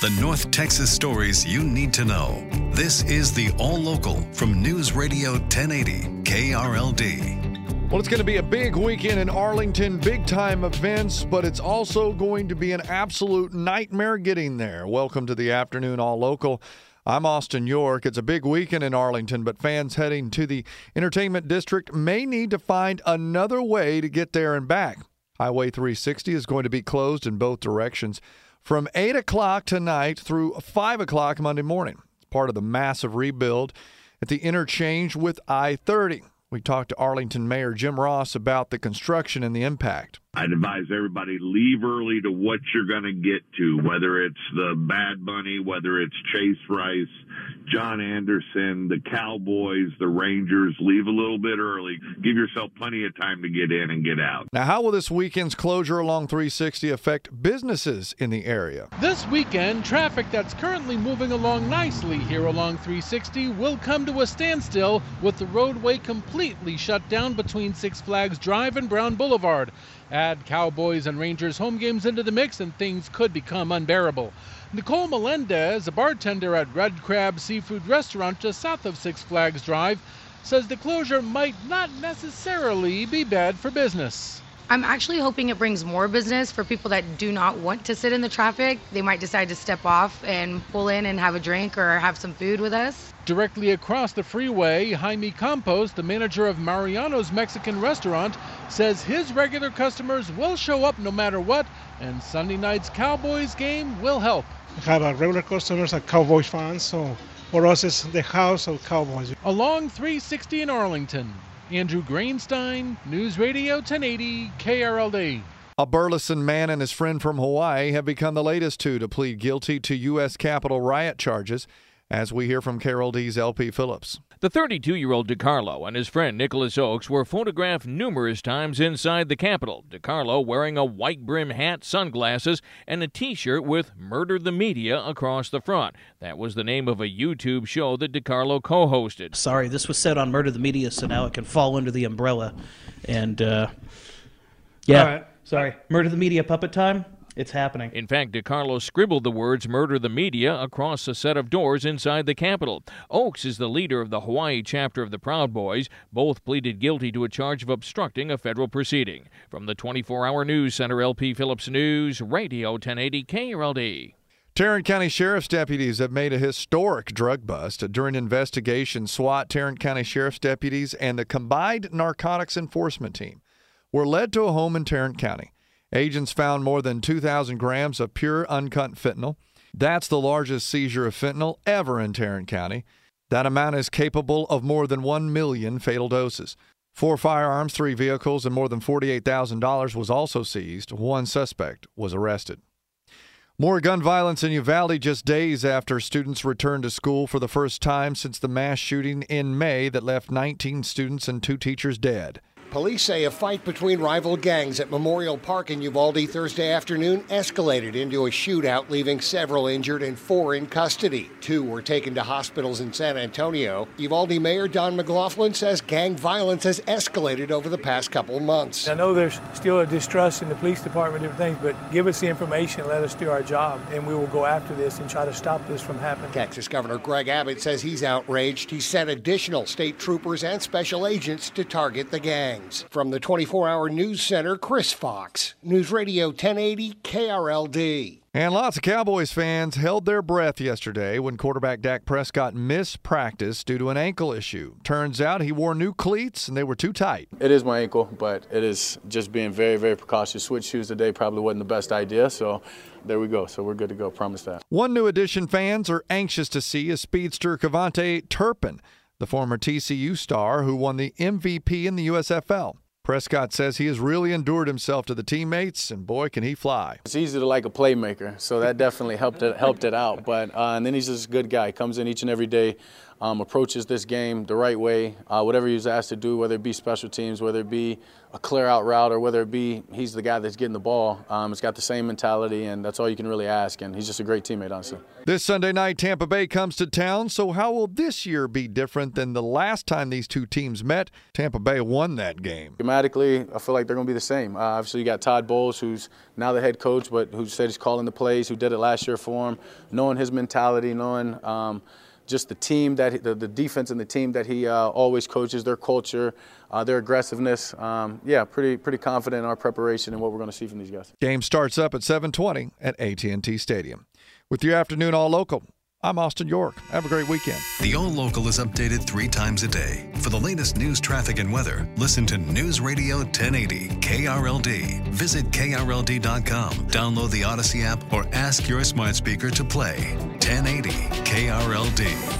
The North Texas stories you need to know. This is the All Local from News Radio 1080 KRLD. Well, it's going to be a big weekend in Arlington, big time events, but it's also going to be an absolute nightmare getting there. Welcome to the afternoon All Local. I'm Austin York. It's a big weekend in Arlington, but fans heading to the entertainment district may need to find another way to get there and back. Highway 360 is going to be closed in both directions from 8 o'clock tonight through 5 o'clock Monday morning. It's part of the massive rebuild at the interchange with I 30. We talked to Arlington Mayor Jim Ross about the construction and the impact. I'd advise everybody leave early to what you're going to get to, whether it's the Bad Bunny, whether it's Chase Rice, John Anderson, the Cowboys, the Rangers. Leave a little bit early. Give yourself plenty of time to get in and get out. Now, how will this weekend's closure along 360 affect businesses in the area? This weekend, traffic that's currently moving along nicely here along 360 will come to a standstill with the roadway completely shut down between Six Flags Drive and Brown Boulevard. Add Cowboys and Rangers home games into the mix, and things could become unbearable. Nicole Melendez, a bartender at Red Crab Seafood Restaurant just south of Six Flags Drive, says the closure might not necessarily be bad for business. I'm actually hoping it brings more business for people that do not want to sit in the traffic. They might decide to step off and pull in and have a drink or have some food with us. Directly across the freeway, Jaime Campos, the manager of Mariano's Mexican restaurant, says his regular customers will show up no matter what, and Sunday night's Cowboys game will help. We have our regular customers are Cowboys fans, so for us it's the house of Cowboys. Along 360 in Arlington, Andrew Greenstein, News Radio 1080 KRLD. A Burleson man and his friend from Hawaii have become the latest two to plead guilty to U.S. Capitol riot charges, as we hear from KRLD's LP Phillips. The 32 year old DeCarlo and his friend Nicholas Ochs were photographed numerous times inside the Capitol. DeCarlo wearing a white brim hat, sunglasses, and a t shirt with Murder the Media across the front. That was the name of a YouTube show that DeCarlo co hosted. Sorry, this was said on Murder the Media, so now it can fall under the umbrella. And, uh, yeah. All right. Sorry. Murder the Media puppet time? It's happening. In fact, DeCarlo scribbled the words murder the media across a set of doors inside the Capitol. Ochs is the leader of the Hawaii chapter of the Proud Boys. Both pleaded guilty to a charge of obstructing a federal proceeding. From the 24 hour news center, LP Phillips News, Radio 1080 KRLD. Tarrant County Sheriff's deputies have made a historic drug bust. During investigation, SWAT, Tarrant County Sheriff's deputies, and the Combined Narcotics Enforcement Team were led to a home in Tarrant County. Agents found more than 2,000 grams of pure uncut fentanyl. That's the largest seizure of fentanyl ever in Tarrant County. That amount is capable of more than 1 million fatal doses. Four firearms, three vehicles, and more than $48,000 was also seized. One suspect was arrested. More gun violence in Uvalde just days after students returned to school for the first time since the mass shooting in May that left 19 students and two teachers dead. Police say a fight between rival gangs at Memorial Park in Uvalde Thursday afternoon escalated into a shootout, leaving several injured and four in custody. Two were taken to hospitals in San Antonio. Uvalde Mayor Don McLaughlin says gang violence has escalated over the past couple months. I know there's still a distrust in the police department, different things, but give us the information, let us do our job, and we will go after this and try to stop this from happening. Texas Governor Greg Abbott says he's outraged. He sent additional state troopers and special agents to target the gang. From the 24 hour news center, Chris Fox, News Radio 1080 KRLD. And lots of Cowboys fans held their breath yesterday when quarterback Dak Prescott missed practice due to an ankle issue. Turns out he wore new cleats and they were too tight. It is my ankle, but it is just being very, very precautious. Switch shoes today probably wasn't the best idea, so there we go. So we're good to go. Promise that. One new addition fans are anxious to see is speedster KaVontae Turpin, the former TCU star who won the MVP in the USFL. Prescott says he has really endured himself to the teammates, and boy, can he fly. It's easy to like a playmaker, so that definitely helped it helped it out. But uh, and then he's just a good guy. Comes in each and every day, um, approaches this game the right way. Uh, whatever he was asked to do, whether it be special teams, whether it be a clear out route, or whether it be he's the guy that's getting the ball, um, it's got the same mentality, and that's all you can really ask. And he's just a great teammate, honestly. This Sunday night, Tampa Bay comes to town. So how will this year be different than the last time these two teams met? Tampa Bay won that game. Thematically, I feel like they're going to be the same. Uh, obviously, you got Todd Bowles, who's now the head coach, but who said he's calling the plays, who did it last year for him, knowing his mentality, knowing. Um, just the team that the, the defense and the team that he uh, always coaches, their culture, uh, their aggressiveness. Um, yeah, pretty pretty confident in our preparation and what we're going to see from these guys. Game starts up at 7:20 at AT&T Stadium. With your afternoon all local, I'm Austin York. Have a great weekend. The All Local is updated three times a day. For the latest news, traffic, and weather, listen to News Radio 1080 KRLD. Visit KRLD.com, download the Audacy app, or ask your smart speaker to play 1080 KRLD.